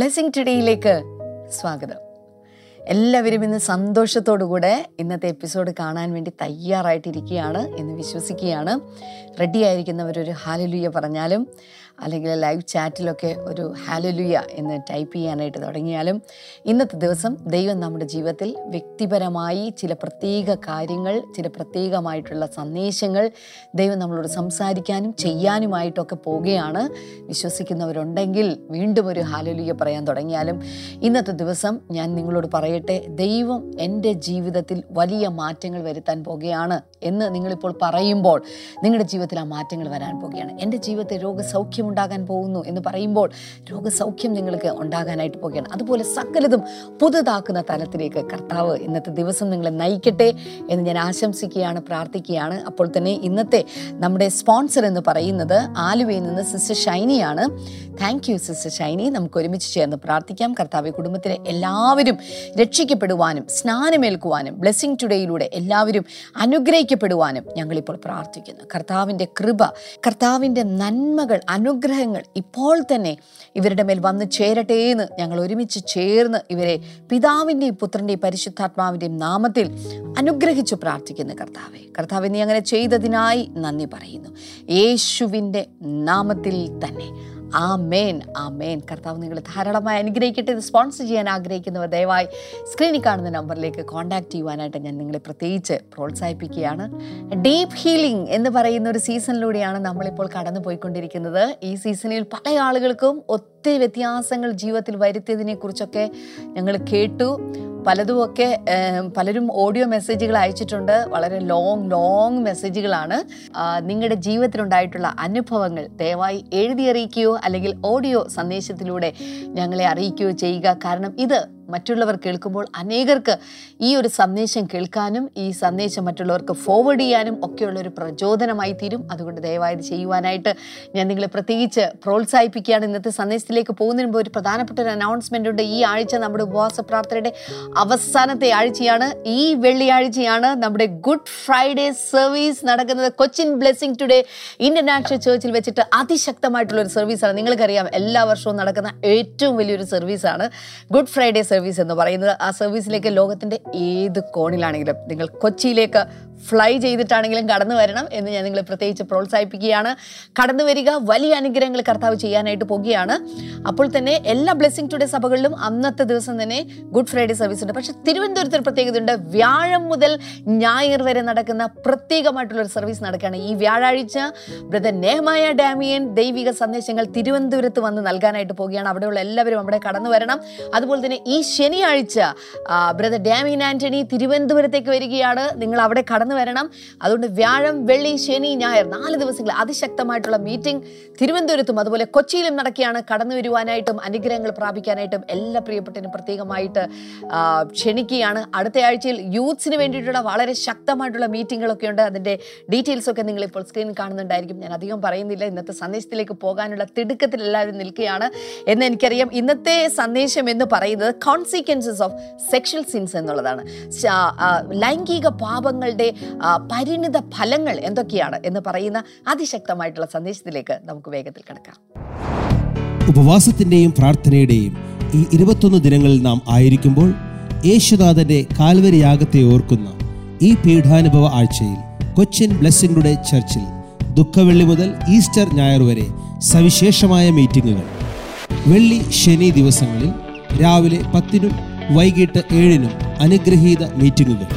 Blessing ടുഡേയിലേക്ക് സ്വാഗതം. എല്ലാവരും ഇന്ന് സന്തോഷത്തോടുകൂടെ ഇന്നത്തെ എപ്പിസോഡ് കാണാൻ വേണ്ടി തയ്യാറായിട്ടിരിക്കുകയാണ് എന്ന് വിശ്വസിക്കുകയാണ്. റെഡി ആയിരിക്കുന്നവരൊരു ഹാലലുയ പറഞ്ഞാലും അല്ലെങ്കിൽ ലൈവ് ചാറ്റിലൊക്കെ ഒരു ഹാലലുയ എന്ന് ടൈപ്പ് ചെയ്യാനായിട്ട് തുടങ്ങിയാലും ഇന്നത്തെ ദിവസം ദൈവം നമ്മുടെ ജീവിതത്തിൽ വ്യക്തിപരമായി ചില പ്രത്യേക കാര്യങ്ങൾ ചില പ്രത്യേകമായിട്ടുള്ള സന്ദേശങ്ങൾ ദൈവം നമ്മളോട് സംസാരിക്കാനും ചെയ്യാനുമായിട്ടൊക്കെ പോവുകയാണ്. വിശ്വസിക്കുന്നവരുണ്ടെങ്കിൽ വീണ്ടും ഒരു ഹാലലുയ പറയാൻ തുടങ്ങിയാലും ഇന്നത്തെ ദിവസം ഞാൻ നിങ്ങളോട് പറയട്ടെ ദൈവം എന്റെ ജീവിതത്തിൽ വലിയ മാറ്റങ്ങൾ വരുത്താൻ പോകുകയാണ് എന്ന് നിങ്ങളിപ്പോൾ പറയുമ്പോൾ നിങ്ങളുടെ ജീവിതത്തിൽ ആ മാറ്റങ്ങൾ വരാൻ പോവുകയാണ്. എന്റെ ജീവിതത്തിൽ രോഗസൗഖ്യം ഉണ്ടാകാൻ പോകുന്നു എന്ന് പറയുമ്പോൾ രോഗസൗഖ്യം നിങ്ങൾക്ക് ഉണ്ടാകാനായിട്ട് പോകുകയാണ് അതുപോലെ സകലതും പുതുതാക്കുന്ന തലത്തിലേക്ക് കർത്താവ് ഇന്നത്തെ ദിവസം നിങ്ങളെ നയിക്കട്ടെ എന്ന് ഞാൻ ആശംസിക്കുകയാണ് പ്രാർത്ഥിക്കുകയാണ്. അപ്പോൾ തന്നെ ഇന്നത്തെ നമ്മുടെ സ്പോൺസർ എന്ന് പറയുന്നത് ആലുവയിൽ നിന്ന് സിസ്റ്റർ ഷൈനിയാണ് താങ്ക് യു സിസ്റ്റർ ഷൈനി. നമുക്ക് ഒരുമിച്ച് ചേർന്ന് പ്രാർത്ഥിക്കാം. കർത്താവ് കുടുംബത്തിലെ എല്ലാവരും രക്ഷിക്കപ്പെടുവാനും സ്നാനമേൽക്കുവാനും ബ്ലെസ്സിങ് ടുഡേയിലൂടെ എല്ലാവരും അനുഗ്രഹിക്കപ്പെടുവാനും ഞങ്ങളിപ്പോൾ പ്രാർത്ഥിക്കുന്നു. കർത്താവിന്റെ കൃപ കർത്താവിന്റെ നന്മകൾ അനുഗ്രഹങ്ങൾ ഇപ്പോൾ തന്നെ ഇവരുടെ മേൽ വന്ന് ചേരട്ടെ എന്ന് ഞങ്ങൾ ഒരുമിച്ച് ചേർന്ന് ഇവരെ പിതാവിന്റെയും പുത്രന്റെയും പരിശുദ്ധാത്മാവിന്റെയും നാമത്തിൽ അനുഗ്രഹിച്ചു പ്രാർത്ഥിക്കുന്നു കർത്താവെ. കർത്താവ് നീ അങ്ങനെ ചെയ്തതിനായി നന്ദി പറയുന്നു. യേശുവിന്റെ നാമത്തിൽ തന്നെ. ആ മേൻ ആ മേൻ കർത്താവ് നിങ്ങൾ ധാരാളമായി അനുഗ്രഹിക്കട്ടെ. ഇത് സ്പോൺസർ ചെയ്യാൻ ആഗ്രഹിക്കുന്നവർ ദയവായി സ്ക്രീനിൽ കാണുന്ന നമ്പറിലേക്ക് കോൺടാക്റ്റ് ചെയ്യുവാനായിട്ട് ഞാൻ നിങ്ങളെ പ്രത്യേകിച്ച് പ്രോത്സാഹിപ്പിക്കുകയാണ്. ഡീപ്പ് ഹീലിംഗ് എന്ന് പറയുന്ന ഒരു സീസണിലൂടെയാണ് നമ്മളിപ്പോൾ കടന്നു പോയിക്കൊണ്ടിരിക്കുന്നത് ഈ സീസണിൽ പല ആളുകൾക്കും ഒത്തിരി വ്യത്യാസങ്ങൾ ജീവിതത്തിൽ വരുത്തിയതിനെക്കുറിച്ചൊക്കെ ഞങ്ങൾ കേട്ടു. പലതുമൊക്കെ പലരും ഓഡിയോ മെസ്സേജുകൾ അയച്ചിട്ടുണ്ട്. വളരെ ലോങ് ലോങ് മെസ്സേജുകളാണ്. നിങ്ങളുടെ ജീവിതത്തിലുണ്ടായിട്ടുള്ള അനുഭവങ്ങൾ ദയവായി എഴുതി അറിയിക്കുകയോ അല്ലെങ്കിൽ ഓഡിയോ സന്ദേശത്തിലൂടെ ഞങ്ങളെ അറിയിക്കുകയോ ചെയ്യുക. കാരണം ഇത് മറ്റുള്ളവർ കേൾക്കുമ്പോൾ അനേകർക്ക് ഈ ഒരു സന്ദേശം കേൾക്കാനും ഈ സന്ദേശം മറ്റുള്ളവർക്ക് ഫോർവേഡ് ചെയ്യാനും ഒക്കെയുള്ള ഒരു പ്രചോദനമായി തീരും. അതുകൊണ്ട് ദയവായി ചെയ്യുവാനായിട്ട് ഞാൻ നിങ്ങളെ പ്രത്യേകിച്ച് പ്രോത്സാഹിപ്പിക്കുകയാണ്. ഇന്നത്തെ സന്ദേശത്തിലേക്ക് പോകുന്നതിന് മുമ്പ് ഒരു പ്രധാനപ്പെട്ട ഒരു അനൗൺസ്മെന്റ് ഉണ്ട്. ഈ ആഴ്ച നമ്മുടെ ഉപവാസ പ്രാർത്ഥനയുടെ അവസാനത്തെ ആഴ്ചയാണ്. ഈ വെള്ളിയാഴ്ചയാണ് നമ്മുടെ ഗുഡ് ഫ്രൈഡേ സർവീസ് നടക്കുന്നത്. കൊച്ചിൻ ബ്ലെസ്സിംഗ് ടുഡേ ഇന്റർനാഷണൽ ചേർച്ചിൽ വെച്ചിട്ട് അതിശക്തമായിട്ടുള്ള ഒരു സർവീസാണ് നിങ്ങൾക്കറിയാം എല്ലാ വർഷവും നടക്കുന്ന ഏറ്റവും വലിയൊരു സർവീസാണ് ഗുഡ് ഫ്രൈഡേ സർവീസ് എന്ന് പറയുന്നത് ആ സർവീസിലേക്ക് ലോകത്തിന്റെ ഏത് കോണിലാണെങ്കിലും നിങ്ങൾ കൊച്ചിയിലേക്ക് ഫ്ലൈ ചെയ്തിട്ടാണെങ്കിലും കടന്നു വരണം എന്ന് ഞാൻ നിങ്ങളെ പ്രത്യേകിച്ച് പ്രോത്സാഹിപ്പിക്കുകയാണ്. കടന്നു വരിക വലിയ അനുഗ്രഹങ്ങൾ കർത്താവ് ചെയ്യാനായിട്ട് പോകുകയാണ്. അപ്പോൾ തന്നെ എല്ലാ ബ്ലെസ്സിംഗ് ടുഡേ സഭകളിലും അന്നത്തെ ദിവസം തന്നെ ഗുഡ് ഫ്രൈഡേ സർവീസ് ഉണ്ട്. പക്ഷേ തിരുവനന്തപുരത്ത് ഒരു പ്രത്യേകതയുണ്ട് വ്യാഴം മുതൽ ഞായർ വരെ നടക്കുന്ന പ്രത്യേകമായിട്ടുള്ള ഒരു സർവീസ് നടക്കുകയാണ്. ഈ വ്യാഴാഴ്ച ബ്രദർ നേഹമായ ഡാമിയൻ ദൈവിക സന്ദേശങ്ങൾ തിരുവനന്തപുരത്ത് വന്ന് നൽകാനായിട്ട് പോവുകയാണ് അവിടെയുള്ള എല്ലാവരും അവിടെ കടന്നു വരണം. അതുപോലെ തന്നെ ഈ ശനിയാഴ്ച ബ്രദർ ഡാമിയൻ ആന്റണി തിരുവനന്തപുരത്തേക്ക് വരികയാണ്. നിങ്ങൾ അവിടെ കടന്നു വരണം. അതുകൊണ്ട് വ്യാഴം വെള്ളി ശനി ഞായർ നാല് ദിവസങ്ങൾ അതിശക്തമായിട്ടുള്ള മീറ്റിംഗ് തിരുവനന്തപുരത്തും അതുപോലെ കൊച്ചിയിലും നടക്കുകയാണ്. കടന്നു വരുവാനായിട്ടും അനുഗ്രഹങ്ങൾ പ്രാപിക്കാനായിട്ടും എല്ലാ പ്രിയപ്പെട്ടതിനും പ്രത്യേകമായിട്ട് ക്ഷണിക്കുകയാണ്. അടുത്ത ആഴ്ചയിൽ യൂത്ത്സിന് വേണ്ടിയിട്ടുള്ള വളരെ ശക്തമായിട്ടുള്ള മീറ്റിങ്ങുകളൊക്കെ ഉണ്ട്. അതിന്റെ ഡീറ്റെയിൽസ് ഒക്കെ നിങ്ങൾ ഇപ്പോൾ സ്ക്രീനിൽ കാണുന്നുണ്ടായിരിക്കും. ഞാൻ അധികം പറയുന്നില്ല. ഇന്നത്തെ സന്ദേശത്തിലേക്ക് പോകാനുള്ള തിടുക്കത്തിൽ എല്ലാവരും നിൽക്കുകയാണ്. എന്ന് എനിക്കറിയാം. ഇന്നത്തെ സന്ദേശം എന്ന് പറയുന്നത് കോൺസിക്വൻസസ് ഓഫ് സെക്ഷൽ സിൻസ് എന്നുള്ളതാണ്. ലൈംഗിക പാപങ്ങളുടെ പരിണിത ഫലങ്ങൾ എന്തൊക്കെയാണ് എന്ന് പറയുന്ന അതിശക്തമായിട്ടുള്ള സന്ദേശത്തിലേക്ക് നമുക്ക് വേഗത്തിൽ കിടക്കാം. ഉപവാസത്തിന്റെയും പ്രാർത്ഥനയുടെയും ഈ ഇരുപത്തൊന്ന് ദിനങ്ങളിൽ നാം ആയിരിക്കുമ്പോൾ യേശുനാഥന്റെ കാൽവരി യാഗത്തെ ഓർക്കുന്ന ഈ പീഠാനുഭവ ആഴ്ചയിൽ കൊച്ചിൻ ബ്ലെസ്സിംഗുടെ ചർച്ചിൽ ദുഃഖവെള്ളി മുതൽ ഈസ്റ്റർ ഞായർ വരെ സവിശേഷമായ മീറ്റിംഗുകൾ വെള്ളി ശനി ദിവസങ്ങളിൽ രാവിലെ പത്തിനും വൈകിട്ട് ഏഴിനും അനുഗ്രഹീത മീറ്റിംഗുകൾ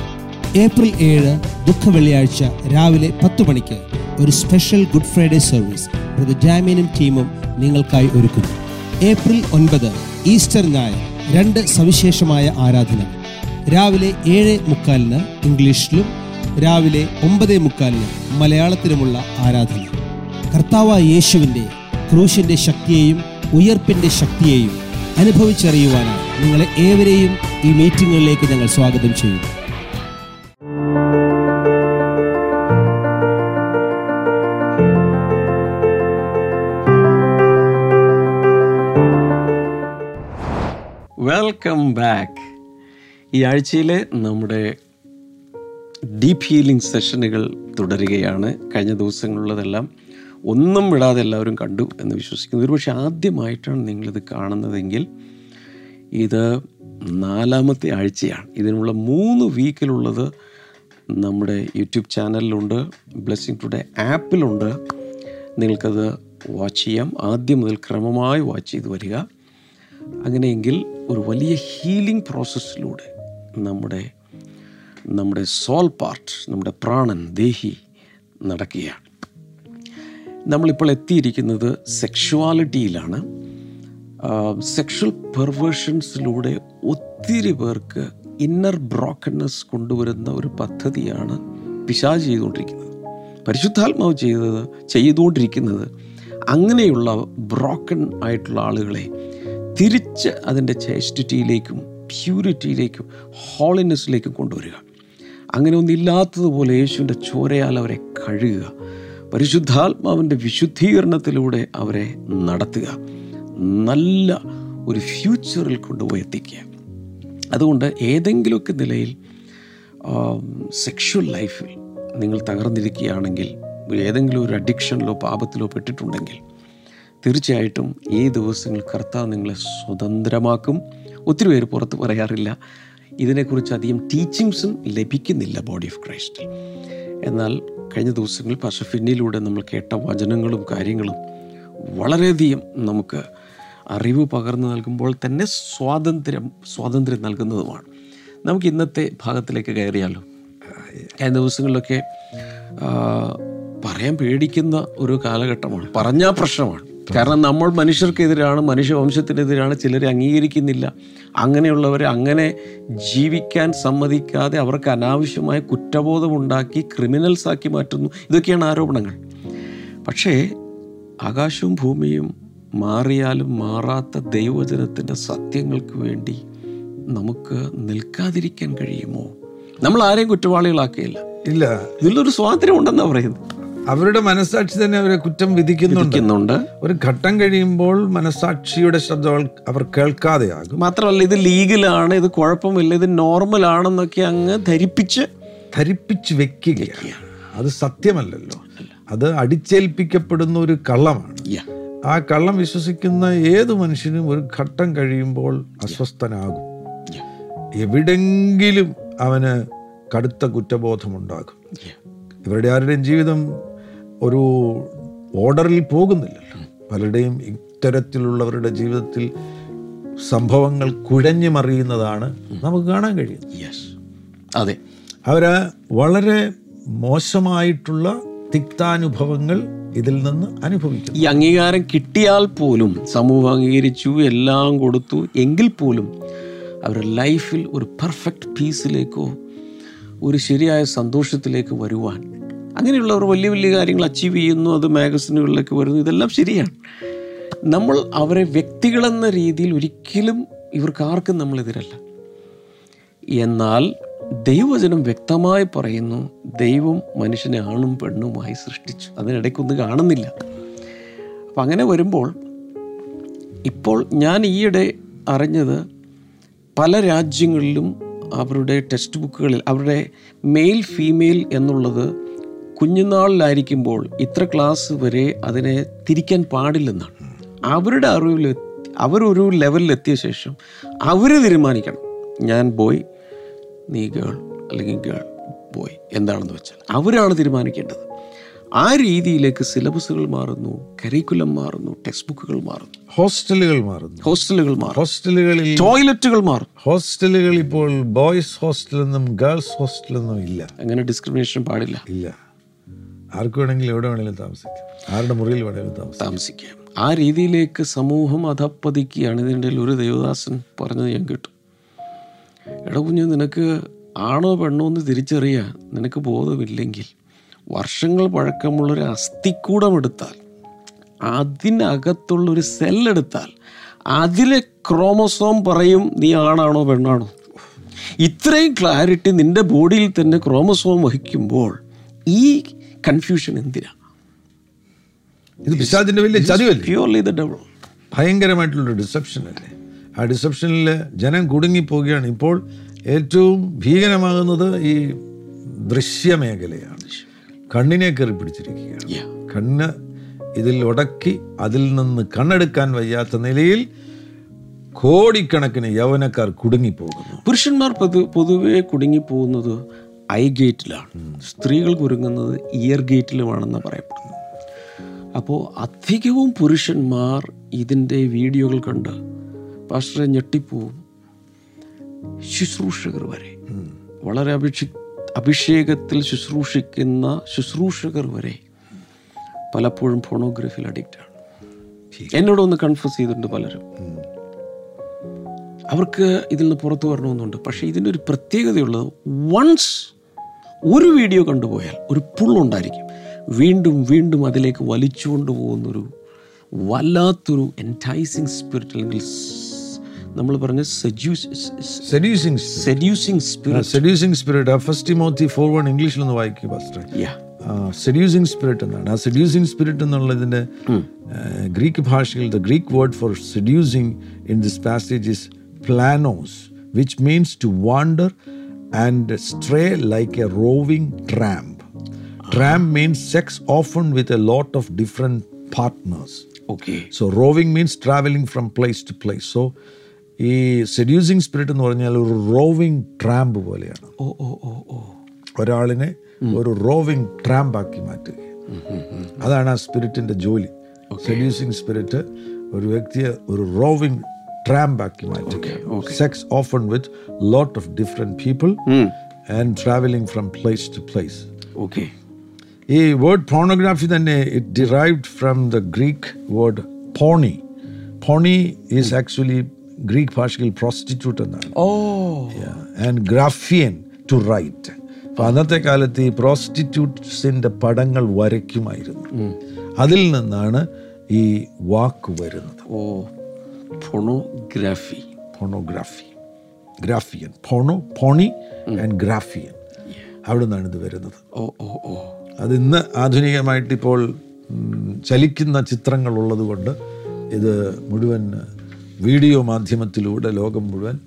ഏപ്രിൽ ഏഴ് ദുഃഖ വെള്ളിയാഴ്ച രാവിലെ പത്ത് മണിക്ക് ഒരു സ്പെഷ്യൽ ഗുഡ് ഫ്രൈഡേ സർവീസ് ജാമ്യനും ടീമും നിങ്ങൾക്കായി ഒരുക്കുന്നു. ഏപ്രിൽ ഒൻപത് ഈസ്റ്റർ ഞായർ രണ്ട് സവിശേഷമായ ആരാധന. രാവിലെ ഏഴ് മുക്കാലിന് ഇംഗ്ലീഷിലും രാവിലെ ഒമ്പത് മുക്കാലിന് മലയാളത്തിലുമുള്ള ആരാധന. കർത്താവായ യേശുവിന്റെ ക്രൂശിന്റെ ശക്തിയെയും ഉയർപ്പിന്റെ ശക്തിയെയും അനുഭവിച്ചറിയുവാനാണ് നിങ്ങളെ ഏവരെയും ഈ മീറ്റിങ്ങുകളിലേക്ക് ഞങ്ങൾ സ്വാഗതം ചെയ്യുന്നു. വെൽക്കം ബാക്ക് ഈ ആഴ്ചയിലെ നമ്മുടെ ഡീപ്പ് ഹീലിംഗ് സെഷനുകൾ തുടരുകയാണ്. കഴിഞ്ഞ ദിവസങ്ങളിലുള്ളതെല്ലാം ഒന്നും വിടാതെ എല്ലാവരും കണ്ടു എന്ന് വിശ്വസിക്കുന്നു. ഒരുപക്ഷെ ആദ്യമായിട്ടാണ് നിങ്ങളിത് കാണുന്നതെങ്കിൽ ഇത് നാലാമത്തെ ആഴ്ചയാണ്. ഇതിനുള്ള മൂന്ന് വീക്കിലുള്ളത് നമ്മുടെ യൂട്യൂബ് ചാനലിലുണ്ട് ബ്ലെസ്സിങ് ടുഡേ ആപ്പിലുണ്ട് നിങ്ങൾക്കത് വാച്ച് ചെയ്യാം. ആദ്യം മുതൽ ക്രമമായി വാച്ച് ചെയ്ത് വരിക. അങ്ങനെയെങ്കിൽ ഒരു വലിയ ഹീലിംഗ് പ്രോസസ്സിലൂടെ നമ്മുടെ നമ്മുടെ സോൾ പാർട്ട് നമ്മുടെ പ്രാണൻ ദേഹി നടക്കുകയാണ്. നമ്മളിപ്പോൾ എത്തിയിരിക്കുന്നത് സെക്ഷുവാലിറ്റിയിലാണ് സെക്ഷൽ പെർവേഷൻസിലൂടെ ഒത്തിരി പേർക്ക് ഇന്നർ ബ്രോക്കൺനെസ് കൊണ്ടുവരുന്ന ഒരു പദ്ധതിയാണ് പിശാജ് ചെയ്തുകൊണ്ടിരിക്കുന്നത്. പരിശുദ്ധാത്മാവ് ചെയ്തത് ചെയ്തുകൊണ്ടിരിക്കുന്നത് അങ്ങനെയുള്ള ബ്രോക്കൺ ആയിട്ടുള്ള ആളുകളെ തിരിച്ച് അതിന്റെ ചേസ്റ്റിറ്റിയിലേക്കും പ്യൂരിറ്റിയിലേക്കും ഹോളിനെസ്സിലേക്കും കൊണ്ടുവരിക. അങ്ങനെ ഒന്നില്ലാത്തതുപോലെ യേശുവിന്റെ ചോരയാൽ അവരെ കഴുകുക. പരിശുദ്ധാത്മാവിന്റെ വിശുദ്ധീകരണത്തിലൂടെ അവരെ നടത്തുക. നല്ല ഒരു ഫ്യൂച്ചറിൽ കൊണ്ടുപോയി എത്തിക്കുക. അതുകൊണ്ട് ഏതെങ്കിലുമൊക്കെ നിലയിൽ സെക്ഷൽ ലൈഫിൽ നിങ്ങൾ തകർന്നിരിക്കുകയാണെങ്കിൽ ഏതെങ്കിലും ഒരു അഡിക്ഷനിലോ പാപത്തിലോ പെട്ടിട്ടുണ്ടെങ്കിൽ തീർച്ചയായിട്ടും ഈ ദിവസങ്ങൾ കർത്താവ് നിങ്ങളെ സ്വതന്ത്രമാക്കും. ഒത്തിരി പേര് പുറത്ത് പറയാറില്ല. ഇതിനെക്കുറിച്ച് അധികം ടീച്ചിങ്സും ലഭിക്കുന്നില്ല ബോഡി ഓഫ് ക്രൈസ്റ്റ് എന്നാൽ കഴിഞ്ഞ ദിവസങ്ങളിൽ പശുഫിന്നിലൂടെ നമ്മൾ കേട്ട വചനങ്ങളും കാര്യങ്ങളും വളരെയധികം നമുക്ക് അറിവ് പകർന്നു നൽകുമ്പോൾ തന്നെ സ്വാതന്ത്ര്യം സ്വാതന്ത്ര്യം നൽകുന്നതുമാണ്. നമുക്ക് ഇന്നത്തെ ഭാഗത്തിലേക്ക് കയറിയാലോ? കഴിഞ്ഞ ദിവസങ്ങളിലൊക്കെ പറയാൻ പേടിക്കുന്ന ഒരു കാലഘട്ടമാണ്. പറഞ്ഞാൽ പ്രശ്നമാണ്. കാരണം നമ്മൾ മനുഷ്യർക്കെതിരാണ് മനുഷ്യവംശത്തിനെതിരാണ് ചിലരെ അംഗീകരിക്കുന്നില്ല. അങ്ങനെയുള്ളവരെ അങ്ങനെ ജീവിക്കാൻ സമ്മതിക്കാതെ അവർക്ക് അനാവശ്യമായ കുറ്റബോധമുണ്ടാക്കി ക്രിമിനൽസാക്കി മാറ്റുന്നു. ഇതൊക്കെയാണ് ആരോപണങ്ങൾ. പക്ഷേ ആകാശവും ഭൂമിയും മാറിയാലും മാറാത്ത ദൈവവചനത്തിന്റെ സത്യങ്ങൾക്ക് വേണ്ടി നമുക്ക് നിൽക്കാതിരിക്കാൻ കഴിയുമോ? നമ്മൾ ആരെയും കുറ്റവാളികളാക്കിയില്ല ഇല്ല. ഇതിലൊരു സ്വാതന്ത്ര്യം ഉണ്ടെന്നാണ് പറയുന്നത്. അവരുടെ മനസാക്ഷി തന്നെ അവരെ കുറ്റം വിധിക്കുന്നുണ്ട്. ഒരു ഘട്ടം കഴിയുമ്പോൾ മനസാക്ഷിയുടെ ശബ്ദം അവർ കേൾക്കാതെയാകും മാത്രമല്ല ഇത് ലീഗലാണ് ഇത് കുഴപ്പമില്ല ഇത് നോർമൽ ആണെന്നൊക്കെ അങ്ങ് ധരിപ്പിച്ച് ധരിപ്പിച്ച് വെക്കുകയാണ് അത് സത്യമല്ലല്ലോ. അത് അടിച്ചേൽപ്പിക്കപ്പെടുന്ന ഒരു കള്ളമാണ്. ആ കള്ളം വിശ്വസിക്കുന്ന ഏത് മനുഷ്യനും ഒരു ഘട്ടം കഴിയുമ്പോൾ അസ്വസ്ഥനാകും. എവിടെങ്കിലും അവന് കടുത്ത കുറ്റബോധമുണ്ടാകും. ഇവരുടെ ആരുടെയും ജീവിതം ഒരു ഓർഡറിൽ പോകുന്നില്ലല്ലോ. പലരുടെയും ഇത്തരത്തിലുള്ളവരുടെ ജീവിതത്തിൽ സംഭവങ്ങൾ കുഴഞ്ഞു മറിയുന്നതാണ് നമുക്ക് കാണാൻ കഴിയുന്നത്. യെസ് അതെ. അവർ വളരെ മോശമായിട്ടുള്ള തിക്താനുഭവങ്ങൾ ഇതിൽ നിന്ന് അനുഭവിക്കും ഈ അംഗീകാരം കിട്ടിയാൽ പോലും സമൂഹം അംഗീകരിച്ചു എല്ലാം കൊടുത്തു എങ്കിൽ പോലും അവരുടെ ലൈഫിൽ ഒരു പെർഫെക്റ്റ് പീസിലേക്കോ ഒരു ശരിയായ സന്തോഷത്തിലേക്ക് വരുവാൻ അങ്ങനെയുള്ളവർ വലിയ വലിയ കാര്യങ്ങൾ അച്ചീവ് ചെയ്യുന്നു അത് മാഗസിനുകളിലേക്ക് വരുന്നു ഇതെല്ലാം ശരിയാണ്. നമ്മൾ അവരെ വ്യക്തികളെന്ന രീതിയിൽ ഒരിക്കലും ഇവർക്ക് ആർക്കും നമ്മളെതിരല്ല എന്നാൽ ദൈവവചനം വ്യക്തമായി പറയുന്നു ദൈവം മനുഷ്യനെ ആണും പെണ്ണുമായി സൃഷ്ടിച്ചു. അതിനിടയ്ക്കൊന്നും കാണുന്നില്ല. അപ്പം അങ്ങനെ വരുമ്പോൾ ഇപ്പോൾ ഞാൻ ഈയിടെ അറിഞ്ഞത് പല രാജ്യങ്ങളിലും അവരുടെ ടെക്സ്റ്റ് ബുക്കുകളിൽ അവരുടെ മെയിൽ ഫീമെയിൽ എന്നുള്ളത് കുഞ്ഞുനാളിലായിരിക്കുമ്പോൾ ഇത്ര ക്ലാസ് വരെ അതിനെ തിരിക്കാൻ പാടില്ലെന്നാണ്. അവരുടെ അറിവിൽ അവരൊരു ലെവലിലെത്തിയ ശേഷം അവർ തീരുമാനിക്കണം ഞാൻ ബോയ് നീ ഗേൾ അല്ലെങ്കിൽ ഗേൾ ബോയ് എന്താണെന്ന് വെച്ചാൽ. അവരാണ് തീരുമാനിക്കേണ്ടത്. ആ രീതിയിലേക്ക് സിലബസുകൾ മാറുന്നു കരിക്കുലം മാറുന്നു ടെക്സ്റ്റ് ബുക്കുകൾ മാറുന്നു. ഹോസ്റ്റലുകൾ മാറുന്നു. ഹോസ്റ്റലുകൾ മാറും ഹോസ്റ്റലുകളിൽ ടോയ്ലറ്റുകൾ മാറും. ഹോസ്റ്റലുകൾ ഇപ്പോൾ ബോയ്സ് ഹോസ്റ്റലെന്നും ഗേൾസ് ഹോസ്റ്റലെന്നും ഇല്ല. അങ്ങനെ ഡിസ്ക്രിമിനേഷൻ പാടില്ല. ഇല്ല. ആർക്ക് വേണമെങ്കിലും എവിടെ വേണമെങ്കിലും താമസിക്കാം. ആരുടെ മുറിയിൽ വേണമെങ്കിലും താമസിക്കാം. താമസിക്കാം. ആ രീതിയിലേക്ക് സമൂഹം അധപ്പതിക്കുകയാണ്. ഇതിന്റെ ഒരു ദേവദാസൻ പറഞ്ഞത് ഞാൻ കേട്ടു. എടാ കുഞ്ഞ് നിനക്ക് ആണോ പെണ്ണോ എന്ന് തിരിച്ചറിയാൻ നിനക്ക് ബോധമില്ലെങ്കിൽ വർഷങ്ങൾ പഴക്കമുള്ളൊരു അസ്ഥിക്കൂടം എടുത്താൽ അതിനകത്തുള്ളൊരു സെല്ലെടുത്താൽ അതിലെ ക്രോമസോം പറയും നീ ആണാണോ പെണ്ണാണോ. ഇത്രയും ക്ലാരിറ്റി നിന്റെ ബോഡിയിൽ തന്നെ ക്രോമസോം വഹിക്കുമ്പോൾ ഈ കൺഫ്യൂഷൻ എന്തിനാ? ഇത് പിശാചിന്റെ വലിയ ചതിവല്ലേ പ്യൂർലി ദ ഡബിൾ ഭയങ്കരമായിട്ടുള്ള ഡിസപ്ഷൻ അല്ലേ? ആ ഡിസപ്ഷനിൽ ജനം കുടുങ്ങിപ്പോവുകയാണ്. ഇപ്പോൾ ഏറ്റവും ഭീകരമാകുന്നത് ഈ ദൃശ്യമേഖലയാണ്. കണ്ണിനെ കയറി പിടിച്ചിരിക്കുകയാണ്. കണ്ണ് ഇതിൽ ഉടക്കി അതിൽ നിന്ന് കണ്ണെടുക്കാൻ വയ്യാത്ത നിലയിൽ കോടിക്കണക്കിന് യൗവനക്കാർ കുടുങ്ങിപ്പോകുന്നു. പുരുഷന്മാർ പൊതു പൊതുവെ കുടുങ്ങിപ്പോകുന്നത് ഐ ഗേറ്റിലാണ്. സ്ത്രീകൾ കുരുങ്ങുന്നത് ഇയർ ഗേറ്റിലുമാണെന്ന് പറയപ്പെടുന്നു അപ്പോൾ അധികവും പുരുഷന്മാർ ഇതിന്റെ വീഡിയോകൾ കണ്ട് പാസ്റ്ററെ ഞെട്ടിപ്പോവും. ശുശ്രൂഷകർ വരെ. വളരെ അഭിഷി അഭിഷേകത്തിൽ ശുശ്രൂഷിക്കുന്ന ശുശ്രൂഷകർ വരെ പലപ്പോഴും ഫോണോഗ്രഫിയിൽ അഡിക്റ്റാണ് എന്നോടൊന്ന് കൺഫ്യൂസ് ചെയ്തിട്ടുണ്ട് പലരും. അവർക്ക് ഇതിൽ നിന്ന് പുറത്തു വരണമെന്നുണ്ട്. പക്ഷേ ഇതിന്റെ ഒരു പ്രത്യേകതയുള്ളത് വൺസ് ഒരു വീഡിയോ കണ്ടുപോയാൽ ഒരു പുള്ളുണ്ടായിരിക്കും വീണ്ടും വീണ്ടും അതിലേക്ക് വലിച്ചുകൊണ്ട് പോകുന്നൊരു വല്ലാത്തൊരു എന്റൈസിങ് സ്പിരിറ്റ് അല്ലെങ്കിൽ നമ്മൾ പറഞ്ഞ seducing spirit spirit first Timothy four one ഇംഗ്ലീഷിലൊന്ന് വായിക്കുക പാസ്റ്റർ യാ സെഡ്യൂസിങ് സ്പിരിറ്റ് എന്നാണ്. ആ സെഡ്യൂസിങ് സ്പിരിറ്റ് എന്നുള്ളതിന്റെ ഗ്രീക്ക് ഭാഷയിൽ the Greek word for seducing in this passage is planos which means to wander and stray like a roving tramp tramp means sex often with a lot of different partners okay so roving means travelling from place to place so ഈ seducing spirit എന്ന് പറഞ്ഞാൽ ഒരു rowing tramp പോലെയാണ്. ഓ ഓ ഓ ഓ. ഒരാളിനെ ഒരു roving ട്രാമ്പാക്കി മാറ്റുക. അതാണ് ആ സ്പിരിറ്റിന്റെ ജോലി. സെഡ്യൂസിങ് സ്പിരിറ്റ് ഒരു വ്യക്തിയെ ഒരു റോവിംഗ് ട്രാമ്പാക്കി മാറ്റുക sex often with lot of different people and travelling from place to place okay ഈ വേർഡ് പോണോഗ്രാഫി തന്നെ it derived from the Greek word porne porne is actually Greek ഭാഷയിൽ പ്രോസ്റ്റിറ്റ്യൂട്ട് എന്നാണ്. And graphein to write അപ്പൊ അന്നത്തെ കാലത്ത് ഈ പ്രോസ്റ്റിറ്റ്യൂട്ട്സിന്റെ പടങ്ങൾ വരയ്ക്കുമായിരുന്നു. അതിൽ നിന്നാണ് ഈ വാക്ക് വരുന്നത്. ഓ. ഫോണോഗ്രാഫി ഫോണോഗ്രാഫി ഗ്രാഫിയൻ ഫോണോ ഫോണി ആൻഡ് ഗ്രാഫിയൻ അവിടെ നിന്നാണ് ഇത് വരുന്നത്. ഓ ഓ ഓ. അത് ഇന്ന് ആധുനികമായിട്ട് ഇപ്പോൾ ചലിക്കുന്ന ചിത്രങ്ങൾ കൊണ്ട് ഇത് മുഴുവൻ വീഡിയോ മാധ്യമത്തിലൂടെ ലോകം മുഴുവൻ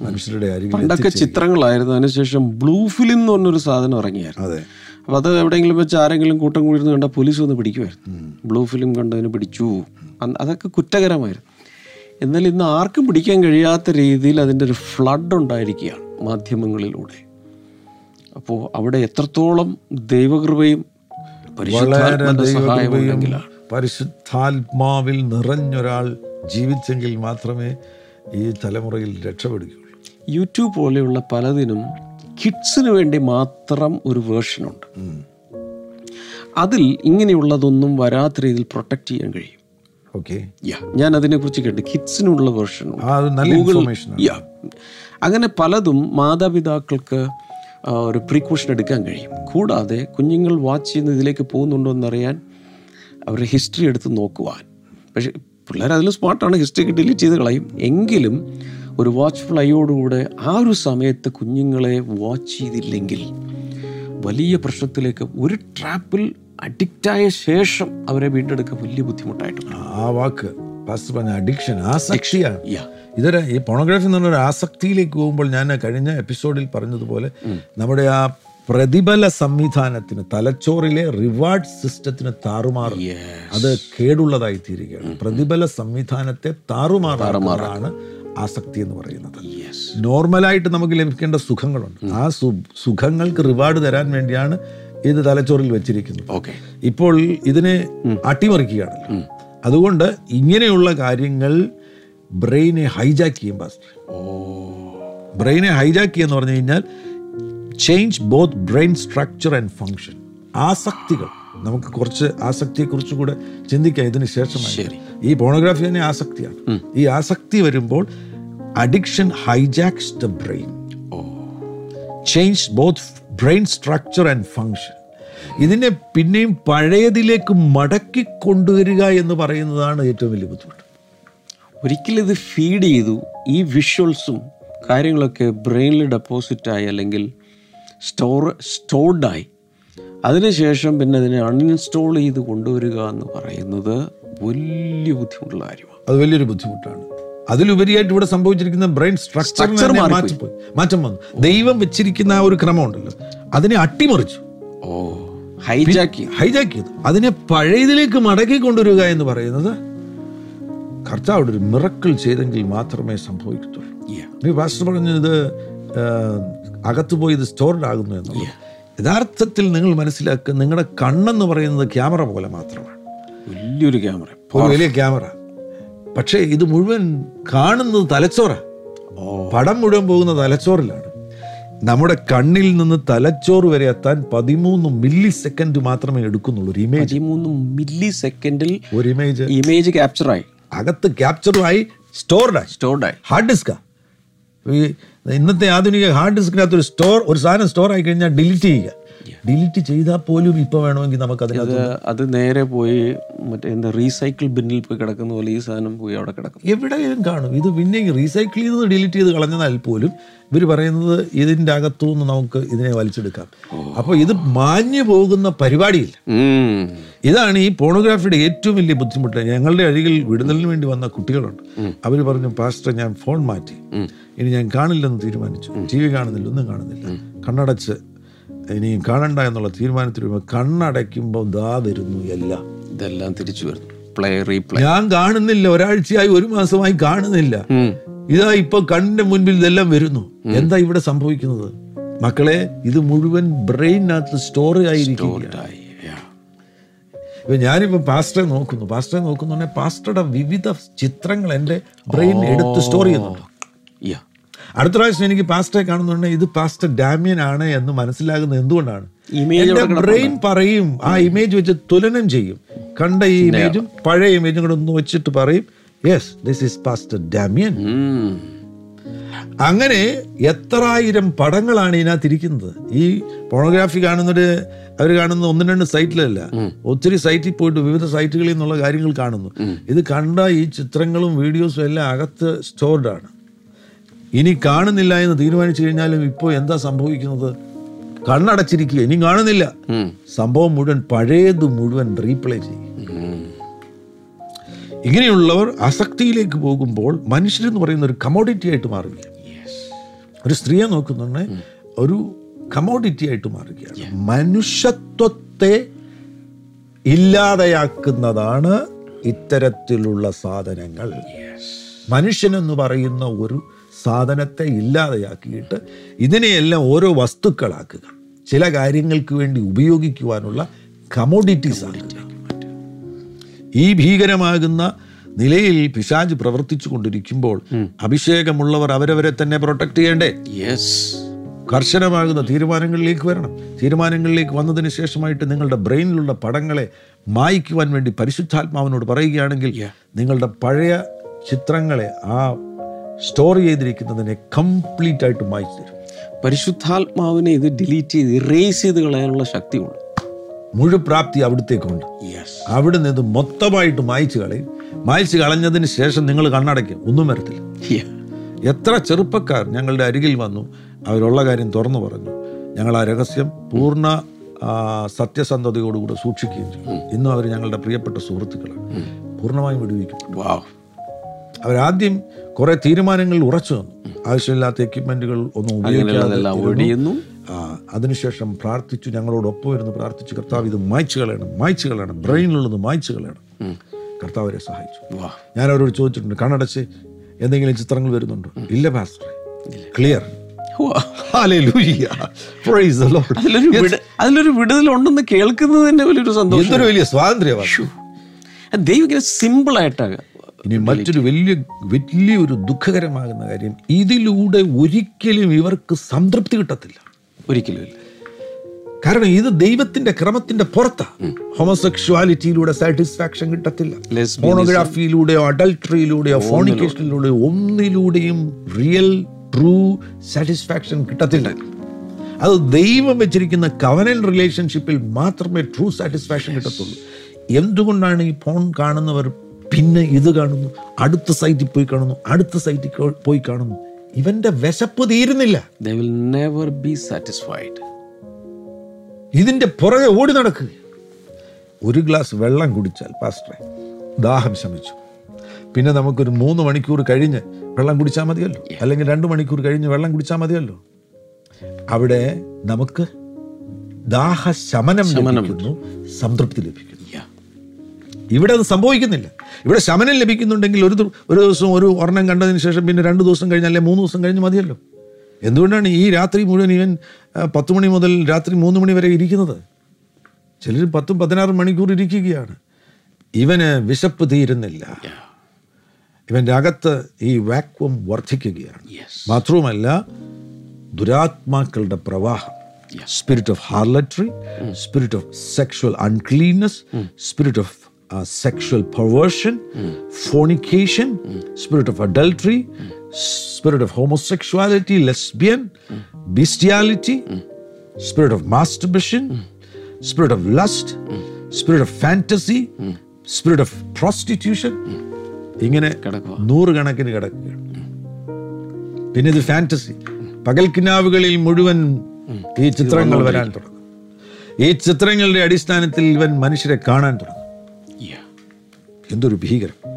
മനുഷ്യരുടെ അരികിൽ പണ്ടൊക്കെ ചിത്രങ്ങളായിരുന്നു. അതിനുശേഷം ബ്ലൂ ഫിലിം എന്ന് പറഞ്ഞൊരു സാധനം ഇറങ്ങിയായിരുന്നു. അതെ. അപ്പോൾ അത് എവിടെയെങ്കിലും വെച്ച് ആരെങ്കിലും കൂട്ടം കൂടിയിരുന്ന് കണ്ടാൽ പോലീസ് വന്ന് പിടിക്കുമായിരുന്നു ബ്ലൂ ഫിലിം കണ്ടതിന് പിടിച്ചു. അതൊക്കെ കുറ്റകരമായിരുന്നു. എന്നാൽ ഇന്ന് ആർക്കും പിടിക്കാൻ കഴിയാത്ത രീതിയിൽ അതിന്റെ ഒരു ഫ്ലഡ് ഉണ്ടായിരിക്കുകയാണ് മാധ്യമങ്ങളിലൂടെ. അപ്പോൾ അവിടെ എത്രത്തോളം ദൈവകൃപയും പരിശുദ്ധാത്മാവിൽ നിറഞ്ഞൊരാൾ ജീവിച്ചെങ്കിൽ മാത്രമേ ഈ തലമുറയിൽ രക്ഷപ്പെടുകയുള്ളൂ. യൂട്യൂബ് പോലെയുള്ള പലതിനും കിഡ്സിന് വേണ്ടി മാത്രം ഒരു വേർഷനുണ്ട് അതിൽ ഇങ്ങനെയുള്ളതൊന്നും വരാത്ത രീതിയിൽ പ്രൊട്ടക്റ്റ് ചെയ്യാൻ കഴിയും. ഓക്കെ ഞാൻ അതിനെക്കുറിച്ച് കേട്ടു കിഡ്സിനുള്ള വേർഷൻ യാ അങ്ങനെ പലതും മാതാപിതാക്കൾക്ക് ഒരു പ്രീക്കോഷൻ എടുക്കാൻ കഴിയും. കൂടാതെ കുഞ്ഞുങ്ങൾ വാച്ച് ചെയ്യുന്ന ഇതിലേക്ക് പോകുന്നുണ്ടോ എന്നറിയാൻ അവരുടെ ഹിസ്റ്ററി എടുത്ത് നോക്കുവാൻ. പക്ഷേ പിള്ളേർ അതിൽ സ്മാർട്ടാണ് ഹിസ്റ്ററി ഡിലീറ്റ് ചെയ്ത് കളയും. എങ്കിലും ഒരു വാച്ച്ഫുൾ ഐയോടുകൂടെ ആ ഒരു സമയത്ത് കുഞ്ഞുങ്ങളെ വാച്ച് ചെയ്തില്ലെങ്കിൽ വലിയ പ്രശ്നത്തിലേക്ക് ഒരു ട്രാപ്പിൽ അഡിക്റ്റായ ശേഷം അവരെ വീണ്ടെടുക്കാൻ വലിയ ബുദ്ധിമുട്ടായിട്ടുണ്ട് ആ വാക്ക് അഡിക്ഷൻ ആസക്തിയാണ്. ഇതൊരു ഈ പോണോഗ്രാഫി എന്ന് ആസക്തിയിലേക്ക് പോകുമ്പോൾ ഞാൻ കഴിഞ്ഞ എപ്പിസോഡിൽ പറഞ്ഞതുപോലെ നമ്മുടെ ആ പ്രതിഫല സംവിധാനത്തിന് തലച്ചോറിലെ റിവാർഡ് സിസ്റ്റത്തിന് താറുമാറ്. അത് കേടുള്ളതായി തീരുകയാണ്. പ്രതിഫല സംവിധാനത്തെ താറുമാറാണ് ആസക്തി എന്ന് പറയുന്നത്. നോർമലായിട്ട് നമുക്ക് ലഭിക്കേണ്ട സുഖങ്ങളുണ്ട്. ആ സുഖങ്ങൾക്ക് റിവാർഡ് തരാൻ വേണ്ടിയാണ് ഇത് തലച്ചോറിൽ വെച്ചിരിക്കുന്നു. ഓക്കെ. ഇപ്പോൾ ഇതിനെ അട്ടിമറിക്കുകയാണ്. അതുകൊണ്ട് ഇങ്ങനെയുള്ള കാര്യങ്ങൾ ബ്രെയിനെ ഹൈജാക്ക് ചെയ്യും ഓ. ബ്രെയിനെ ഹൈജാക്ക് ചെയ്യുക എന്ന് പറഞ്ഞു കഴിഞ്ഞാൽ change both brain structure and function. ആസക്തികൾ. നമുക്ക് കുറച്ച് ആസക്തിയെക്കുറിച്ച് കൂടെ ചിന്തിക്കാം ഇതിന് ശേഷമായി. ഈ പോണോഗ്രാഫി തന്നെ ആസക്തിയാണ്. ഈ ആസക്തി വരുമ്പോൾ addiction hijacks the brain change both brain structure and function ഇതിനെ പിന്നെയും പഴയതിലേക്ക് മടക്കി കൊണ്ടുവരിക എന്ന് പറയുന്നതാണ് ഏറ്റവും വലിയ ബുദ്ധിമുട്ട്. ഒരിക്കലും ഇത് ഫീഡ് ചെയ്തു. ഈ വിഷ്വൽസും കാര്യങ്ങളൊക്കെ ബ്രെയിനിൽ ഡെപ്പോസിറ്റായി അല്ലെങ്കിൽ സ്റ്റോർ സ്റ്റോർഡായി അതിനുശേഷം പിന്നെ അതിനെ അൺഇൻസ്റ്റോൾ ചെയ്ത് കൊണ്ടുവരിക എന്ന് പറയുന്നത് വലിയ ബുദ്ധിമുട്ടുള്ള കാര്യമാണ്. അത് വലിയൊരു ബുദ്ധിമുട്ടാണ്. അതിലുപരിയായിട്ട് ഇവിടെ സംഭവിച്ചിരിക്കുന്ന ബ്രെയിൻ സ്ട്രക്ചർ. മാറ്റം വന്നു. ദൈവം വെച്ചിരിക്കുന്ന ആ ഒരു ക്രമമുണ്ടല്ലോ. അതിനെ അട്ടിമറിച്ചു. ഓ ഹൈജാക്കി ഹൈജാക്കി അതിനെ പഴയതിലേക്ക് മടക്കി കൊണ്ടുവരിക എന്ന് പറയുന്നത് കർത്താവ് ഒരു മിറക്കിൾ ചെയ്തെങ്കിൽ മാത്രമേ സംഭവിക്കത്തുള്ളൂ. Yeah. ഈ പാസ്റ്റർ പറഞ്ഞു ഇത് ആ, അകത്ത് പോയി ഇത് സ്റ്റോർഡ് ആകുന്നു എന്നുള്ളത് യഥാർത്ഥത്തിൽ നിങ്ങൾ മനസ്സിലാക്കുക നിങ്ങളുടെ കണ്ണെന്ന് പറയുന്നത് ക്യാമറ പോലെ മാത്രമാണ്. വലിയൊരു ക്യാമറ. വലിയ ക്യാമറ. പക്ഷേ ഇത് മുഴുവൻ കാണുന്നത് തലച്ചോറാണ് പടം മുഴുവൻ പോകുന്ന തലച്ചോറിലാണ്. നമ്മുടെ കണ്ണിൽ നിന്ന് തലച്ചോറ് വരെ എത്താൻ പതിമൂന്ന് മില്ലി സെക്കൻഡ് മാത്രമേ എടുക്കുന്നുള്ളൂ ഒരു ഇമേജ് പതിമൂന്ന് മില്ലി സെക്കൻഡിൽ ഒരു ഇമേജ് ഇമേജ് ക്യാപ്ചറായി അകത്ത് ക്യാപ്ചറുമായി സ്റ്റോർഡായി സ്റ്റോർഡായി ഹാർഡ് ഡിസ്കാ ഇന്നത്തെ ആധുനിക ഹാർഡ് ഡിസ്കിനകത്ത് ഒരു സ്റ്റോർ ഒരു സാധനം സ്റ്റോർ ആയി കഴിഞ്ഞാൽ ഡിലീറ്റ് ചെയ്യുക. ഡിലീറ്റ് ചെയ്താൽ പോലും ഇപ്പം വേണമെങ്കിൽ നമുക്ക് അതിനകത്ത് അത് അത് നേരെ പോയി മറ്റേ എന്താ റീസൈക്കിൾ ബിന്നിൽ പോയി കിടക്കുന്ന പോലെ ഈ സാധനം പോയി അവിടെ കിടക്കും. എവിടെയും കാണും. ഇത് പിന്നെ റീസൈക്കിൾ ചെയ്ത് ഡിലീറ്റ് ചെയ്ത് കളഞ്ഞതാൽ പോലും ഇവർ പറയുന്നത് ഇതിന്റെ അകത്തു നിന്ന് നമുക്ക് ഇതിനെ വലിച്ചെടുക്കാം. അപ്പോൾ ഇത് മാഞ്ഞു പോകുന്ന പരിപാടിയില്ല. ഇതാണ് ഈ പോണോഗ്രാഫിയുടെ ഏറ്റവും വലിയ ബുദ്ധിമുട്ട്. ഞങ്ങളുടെ അരികിൽ വിടുതലിന് വേണ്ടി വന്ന കുട്ടികളുണ്ട്. അവർ പറഞ്ഞു പാസ്റ്റർ ഞാൻ ഫോൺ മാറ്റി. ഇനി ഞാൻ കാണില്ലെന്ന് തീരുമാനിച്ചു. ടി വി കാണുന്നില്ല ഒന്നും കാണുന്നില്ല. കണ്ണടച്ച് ഇനി കാണണ്ട എന്നുള്ള തീരുമാനത്തിൽ വരുമ്പോൾ കണ്ണടയ്ക്കുമ്പോൾ ദാ വരുന്നു എല്ലാം. ഇതെല്ലാം തിരിച്ചു വരുന്നു. പ്ലേ റീപ്ലേ ഞാൻ കാണുന്നില്ല. ഒരാഴ്ചയായി ഒരു മാസമായി കാണുന്നില്ല. ഇതാ ഇപ്പൊ കണ്ണിന്റെ മുൻപിൽ ഇതെല്ലാം വരുന്നു. എന്താ ഇവിടെ സംഭവിക്കുന്നത്? മക്കളെ ഇത് മുഴുവൻ ബ്രെയിനകത്ത് സ്റ്റോർ ആയിരിക്കും ഇപ്പൊ ഞാനിപ്പോ പാസ്റ്ററെ നോക്കുന്നു. പാസ്റ്ററെ നോക്കുന്നു പറഞ്ഞാൽ പാസ്റ്ററുടെ വിവിധ ചിത്രങ്ങൾ എന്റെ ബ്രെയിൻ എടുത്ത് സ്റ്റോർ ചെയ്യുന്നുണ്ട്. അടുത്ത പ്രാവശ്യം എനിക്ക് പാസ്റ്ററെ കാണുന്നുണ്ടെങ്കിൽ ഇത് പാസ്റ്റർ ഡാമിയൻ ആണ് എന്ന് മനസ്സിലാകുന്നത് എന്തുകൊണ്ടാണ്? എന്റെ ബ്രെയിൻ പറയും ആ ഇമേജ് വെച്ച് തുലനം ചെയ്യും. കണ്ട ഈ ഇമേജും പഴയ ഇമേജും കൂടെ ഒന്ന് വെച്ചിട്ട് പറയും yes this is pastor Damian അങ്ങനെ എത്രായിരം പടങ്ങളാണ് ഇതിനകത്ത് ഇരിക്കുന്നത്. ഈ പോണോഗ്രാഫി കാണുന്നത് അവർ കാണുന്ന ഒന്നും രണ്ട് സൈറ്റിലല്ല. ഒത്തിരി സൈറ്റിൽ പോയിട്ട് വിവിധ സൈറ്റുകളിൽ നിന്നുള്ള കാര്യങ്ങൾ കാണുന്നു. ഇത് കണ്ട ഈ ചിത്രങ്ങളും വീഡിയോസും എല്ലാം അകത്ത് സ്റ്റോർഡ് ആണ്. ഇനി കാണുന്നില്ല എന്ന് തീരുമാനിച്ചു കഴിഞ്ഞാലും ഇപ്പോൾ എന്താ സംഭവിക്കുന്നത്? കണ്ണടച്ചിരിക്കുക. ഇനി കാണുന്നില്ല. സംഭവം മുഴുവൻ പഴയത് മുഴുവൻ റീപ്ലേ ചെയ്യും. ഇങ്ങനെയുള്ളവർ അസക്തിയിലേക്ക് പോകുമ്പോൾ മനുഷ്യരെന്ന് പറയുന്ന ഒരു കമോഡിറ്റി ആയിട്ട് മാറുകയാണ്. ഒരു സ്ത്രീയെ നോക്കുന്നുണ്ടെ ഒരു കമോഡിറ്റി ആയിട്ട് മാറുകയാണ്. മനുഷ്യത്വത്തെ ഇല്ലാതെയാക്കുന്നതാണ് ഇത്തരത്തിലുള്ള സാധനങ്ങൾ. മനുഷ്യനെന്ന് പറയുന്ന ഒരു സാധനത്തെ ഇല്ലാതെയാക്കിയിട്ട് ഇതിനെയെല്ലാം ഓരോ വസ്തുക്കളാക്കുക. ചില കാര്യങ്ങൾക്ക് വേണ്ടി ഉപയോഗിക്കുവാനുള്ള കമോഡിറ്റീസ് ആക്കുക. ഈ ഭീകരമാകുന്ന നിലയിൽ പിശാജ് പ്രവർത്തിച്ചു കൊണ്ടിരിക്കുമ്പോൾ അഭിഷേകമുള്ളവർ അവരവരെ തന്നെ പ്രൊട്ടക്ട് ചെയ്യണ്ടേ? യെസ് കർശനമാകുന്ന തീരുമാനങ്ങളിലേക്ക് വരണം. തീരുമാനങ്ങളിലേക്ക് വന്നതിന് ശേഷമായിട്ട് നിങ്ങളുടെ ബ്രെയിനിലുള്ള പടങ്ങളെ മായ്ക്കുവാൻ വേണ്ടി പരിശുദ്ധാത്മാവിനോട് പറയുകയാണെങ്കിൽ നിങ്ങളുടെ പഴയ ചിത്രങ്ങളെ ആ സ്റ്റോർ ചെയ്തിരിക്കുന്നതിനെ കംപ്ലീറ്റ് ആയിട്ട് മായ്ച്ചു തരും. പരിശുദ്ധാത്മാവിനെ ഇത് ഡിലീറ്റ് ചെയ്ത് ഇറേസ് ചെയ്ത് കളയാനുള്ള ശക്തിയുണ്ട്. മുഴുപ്രാപ്തി അവിടുത്തേക്കുണ്ട്. അവിടെ നിന്ന് ഇത് മൊത്തമായിട്ട് മായ്ച്ചു കളയും. മായ്ച്ചു കളഞ്ഞതിന് ശേഷം നിങ്ങൾ കണ്ണടയ്ക്കും. ഒന്നും വരത്തില്ല. എത്ര ചെറുപ്പക്കാർ ഞങ്ങളുടെ അരികിൽ വന്നു. അവരുള്ള കാര്യം തുറന്നു പറഞ്ഞു. ഞങ്ങൾ ആ രഹസ്യം പൂർണ സത്യസന്ധതയോടുകൂടെ സൂക്ഷിക്കുകയും ചെയ്യും ഇന്നും അവർ ഞങ്ങളുടെ പ്രിയപ്പെട്ട സുഹൃത്തുക്കളാണ്. പൂർണമായും വിടുവിക്കും. അവരാദ്യം കുറെ തീരുമാനങ്ങൾ ഉറച്ചു തന്നു. ആവശ്യമില്ലാത്ത എക്യുപ്മെന്റുകൾ ഒന്നും ഉപയോഗിക്കാതെ അതിനുശേഷം പ്രാർത്ഥിച്ചു ഞങ്ങളോടൊപ്പം ഇരുന്ന് പ്രാർത്ഥിച്ചു. കർത്താവ് ഇത് മായ്ച്ചു കളയണം മായ്ച്ചു കളയണം. ബ്രെയിനിലുള്ളത് മായ്ച്ചു കളയണം. കർത്താവ് അവരെ സഹായിച്ചു. ഞാൻ അവരോട് ചോദിച്ചിട്ടുണ്ട് കണ്ണടച്ച് എന്തെങ്കിലും ചിത്രങ്ങൾ വരുന്നുണ്ടോ? ഇല്ല പാസ്റ്റർ ക്ലിയർ അതിലൊരു വിടുതൽ ഉണ്ടെന്ന് വിടുതലുണ്ടെന്ന് കേൾക്കുന്നത് തന്നെ വലിയൊരു സന്തോഷം. എന്തൊരു വലിയ സ്വാതന്ത്ര്യമാണ്. ദൈവം ഇങ്ങനെ സിമ്പിൾ ആയിട്ടാണ് ഇനി മറ്റൊരു വലിയ വലിയൊരു ദുഃഖകരമാകുന്ന കാര്യം ഇതിലൂടെ ഒരിക്കലും ഇവർക്ക് സംതൃപ്തി കിട്ടത്തില്ല. ഒരിക്കലും ഇല്ല. കാരണം ഇത് ദൈവത്തിന്റെ ക്രമത്തിന്റെ പുറത്താ. ഹോമോസെക്ഷുവാലിറ്റിയിലൂടെ സാറ്റിസ്ഫാക്ഷൻ കിട്ടത്തില്ല. ഫോണോഗ്രാഫിയിലൂടെയോ അഡൾട്ടറിയിലൂടെയോ ഫോണിക്കേഷനിലൂടെയോ ഒന്നിലൂടെയും റിയൽ ട്രൂ സാറ്റിസ്ഫാക്ഷൻ കിട്ടത്തില്ല. അത് ദൈവം വെച്ചിരിക്കുന്ന കവനൽ റിലേഷൻഷിപ്പിൽ മാത്രമേ ട്രൂ സാറ്റിസ്ഫാക്ഷൻ കിട്ടത്തുള്ളൂ. എന്തുകൊണ്ടാണ് ഈ ഫോൺ കാണുന്നവർ പിന്നെ ഇത് കാണുന്നു. അടുത്ത സൈറ്റിൽ പോയി കാണുന്നു. അടുത്ത സൈറ്റിൽ പോയി കാണുന്നു. ഇവന്റെ വിശപ്പ് തീരുന്നില്ല. നെവർ ബി സാറ്റിസ്ഫൈഡ് ഇതിന്റെ പുറകെ ഓടി നടക്കുക ഒരു ഗ്ലാസ് വെള്ളം കുടിച്ചാൽ പാസ്റ്ററെ ദാഹം ശമിച്ചു. പിന്നെ നമുക്കൊരു മൂന്ന് മണിക്കൂർ കഴിഞ്ഞ് വെള്ളം കുടിച്ചാൽ മതിയല്ലോ. അല്ലെങ്കിൽ രണ്ട് മണിക്കൂർ കഴിഞ്ഞ് വെള്ളം കുടിച്ചാൽ മതിയല്ലോ. അവിടെ നമുക്ക് ദാഹശമനം ലഭിക്കുന്നു സംതൃപ്തി ലഭിക്കുന്നു. ഇവിടെ അത് സംഭവിക്കുന്നില്ല. ഇവിടെ ശമനം ലഭിക്കുന്നുണ്ടെങ്കിൽ ഒരു ഒരു ദിവസം ഒരു ഒരെണ്ണം കണ്ടതിന് ശേഷം പിന്നെ രണ്ട് ദിവസം കഴിഞ്ഞ് അല്ലെങ്കിൽ മൂന്ന് ദിവസം കഴിഞ്ഞ് മതിയല്ലോ. എന്തുകൊണ്ടാണ് ഈ രാത്രി മുഴുവൻ ഇവൻ പത്ത് മണി മുതൽ രാത്രി മൂന്ന് മണി വരെ ഇരിക്കുന്നത്? ചിലർ പത്തും പതിനാറ് മണിക്കൂർ ഇരിക്കുകയാണ്. ഇവന് വിശപ്പ് തീരുന്നില്ല. ഇവന്റെ അകത്ത് ഈ വാക്വം വർദ്ധിക്കുകയാണ്. മാത്രവുമല്ല ദുരാത്മാക്കളുടെ പ്രവാഹം. Spirit of harlotry spirit of sexual uncleanness spirit of sexual perversion fornication spirit of adultery spirit of homosexuality lesbian bestiality spirit of masturbation spirit of lust spirit of fantasy spirit of prostitution ഇങ്ങനെ കിടക്കുക നൂറുകണക്കിന് കിടക്കുകയാണ് പിന്നെ ഇത് fantasy പകൽക്കിനാവുകളിൽ മുഴുവൻ ഈ ചിത്രങ്ങൾ വരാൻ തുടങ്ങും. ഈ ചിത്രങ്ങളുടെ അടിസ്ഥാനത്തിൽ ഇവൻ മനുഷ്യരെ കാണാൻ തുടങ്ങും. എന്തൊരു ഭീകരം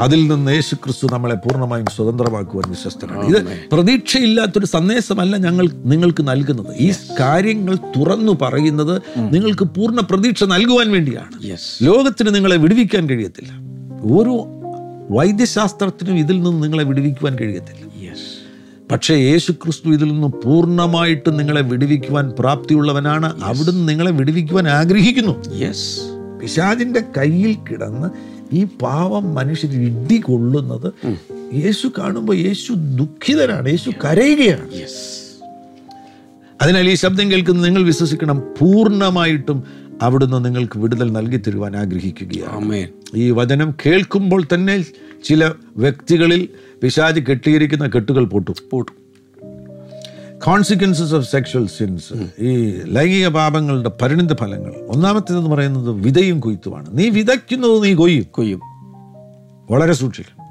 അതിൽ നിന്ന് യേശു ക്രിസ്തു നമ്മളെ പൂർണമായും സ്വതന്ത്രമാക്കുവാൻ വിശ്വസ്തനാണ്. ഇത് പ്രതീക്ഷയില്ലാത്തൊരു സന്ദേശമല്ല ഞങ്ങൾ നിങ്ങൾക്ക് നൽകുന്നത്. ഈ കാര്യങ്ങൾ തുറന്നു പറയുന്നത് നിങ്ങൾക്ക് പൂർണ പ്രതീക്ഷ നൽകുവാൻ വേണ്ടിയാണ്. ലോകത്തിന് നിങ്ങളെ വിടുവിക്കാൻ കഴിയത്തില്ല. ഓരോ വൈദ്യശാസ്ത്രത്തിനും ഇതിൽ നിന്ന് നിങ്ങളെ വിടുവിക്കുവാൻ കഴിയത്തില്ല. പക്ഷേ യേശു ക്രിസ്തു ഇതിൽ നിന്ന് പൂർണമായിട്ട് നിങ്ങളെ വിടുവിക്കുവാൻ പ്രാപ്തിയുള്ളവനാണ്. അവിടുന്ന് നിങ്ങളെ വിടുവിക്കുവാൻ ആഗ്രഹിക്കുന്നു. Yes. പിശാചിന്റെ കയ്യിൽ കിടന്ന് ഈ പാവം മനുഷ്യർ ഇടി കൊള്ളുന്നത് യേശു കാണുമ്പോൾ യേശു ദുഃഖിതനാണ് യേശു കരയുകയാണ്. Yes. അതിനാൽ ഈ ശബ്ദം കേൾക്കുന്ന നിങ്ങൾ വിശ്വസിക്കണം പൂർണമായിട്ടും അവിടുന്ന് നിങ്ങൾക്ക് വിടുതൽ നൽകി തരുവാൻ ആഗ്രഹിക്കുകയാണ്. Amen. ഈ വചനം കേൾക്കുമ്പോൾ തന്നെ ചില വ്യക്തികളിൽ പിശാച് കെട്ടിയിരിക്കുന്ന കെട്ടുകൾ പൊട്ടും. പോട്ടു. കോൺസിക്വൻസസ് ഓഫ് സെക്ഷൽ സിൻസ് ഈ ലൈംഗിക പാപങ്ങളുടെ പരിണിത ഫലങ്ങൾ. ഒന്നാമത്തേതെന്ന് പറയുന്നത് വിതയും കൊയ്ത്തുമാണ്. നീ വിതയ്ക്കുന്നത് നീ കൊയ്യും. കൊയ്യും. വളരെ സൂക്ഷിക്കും.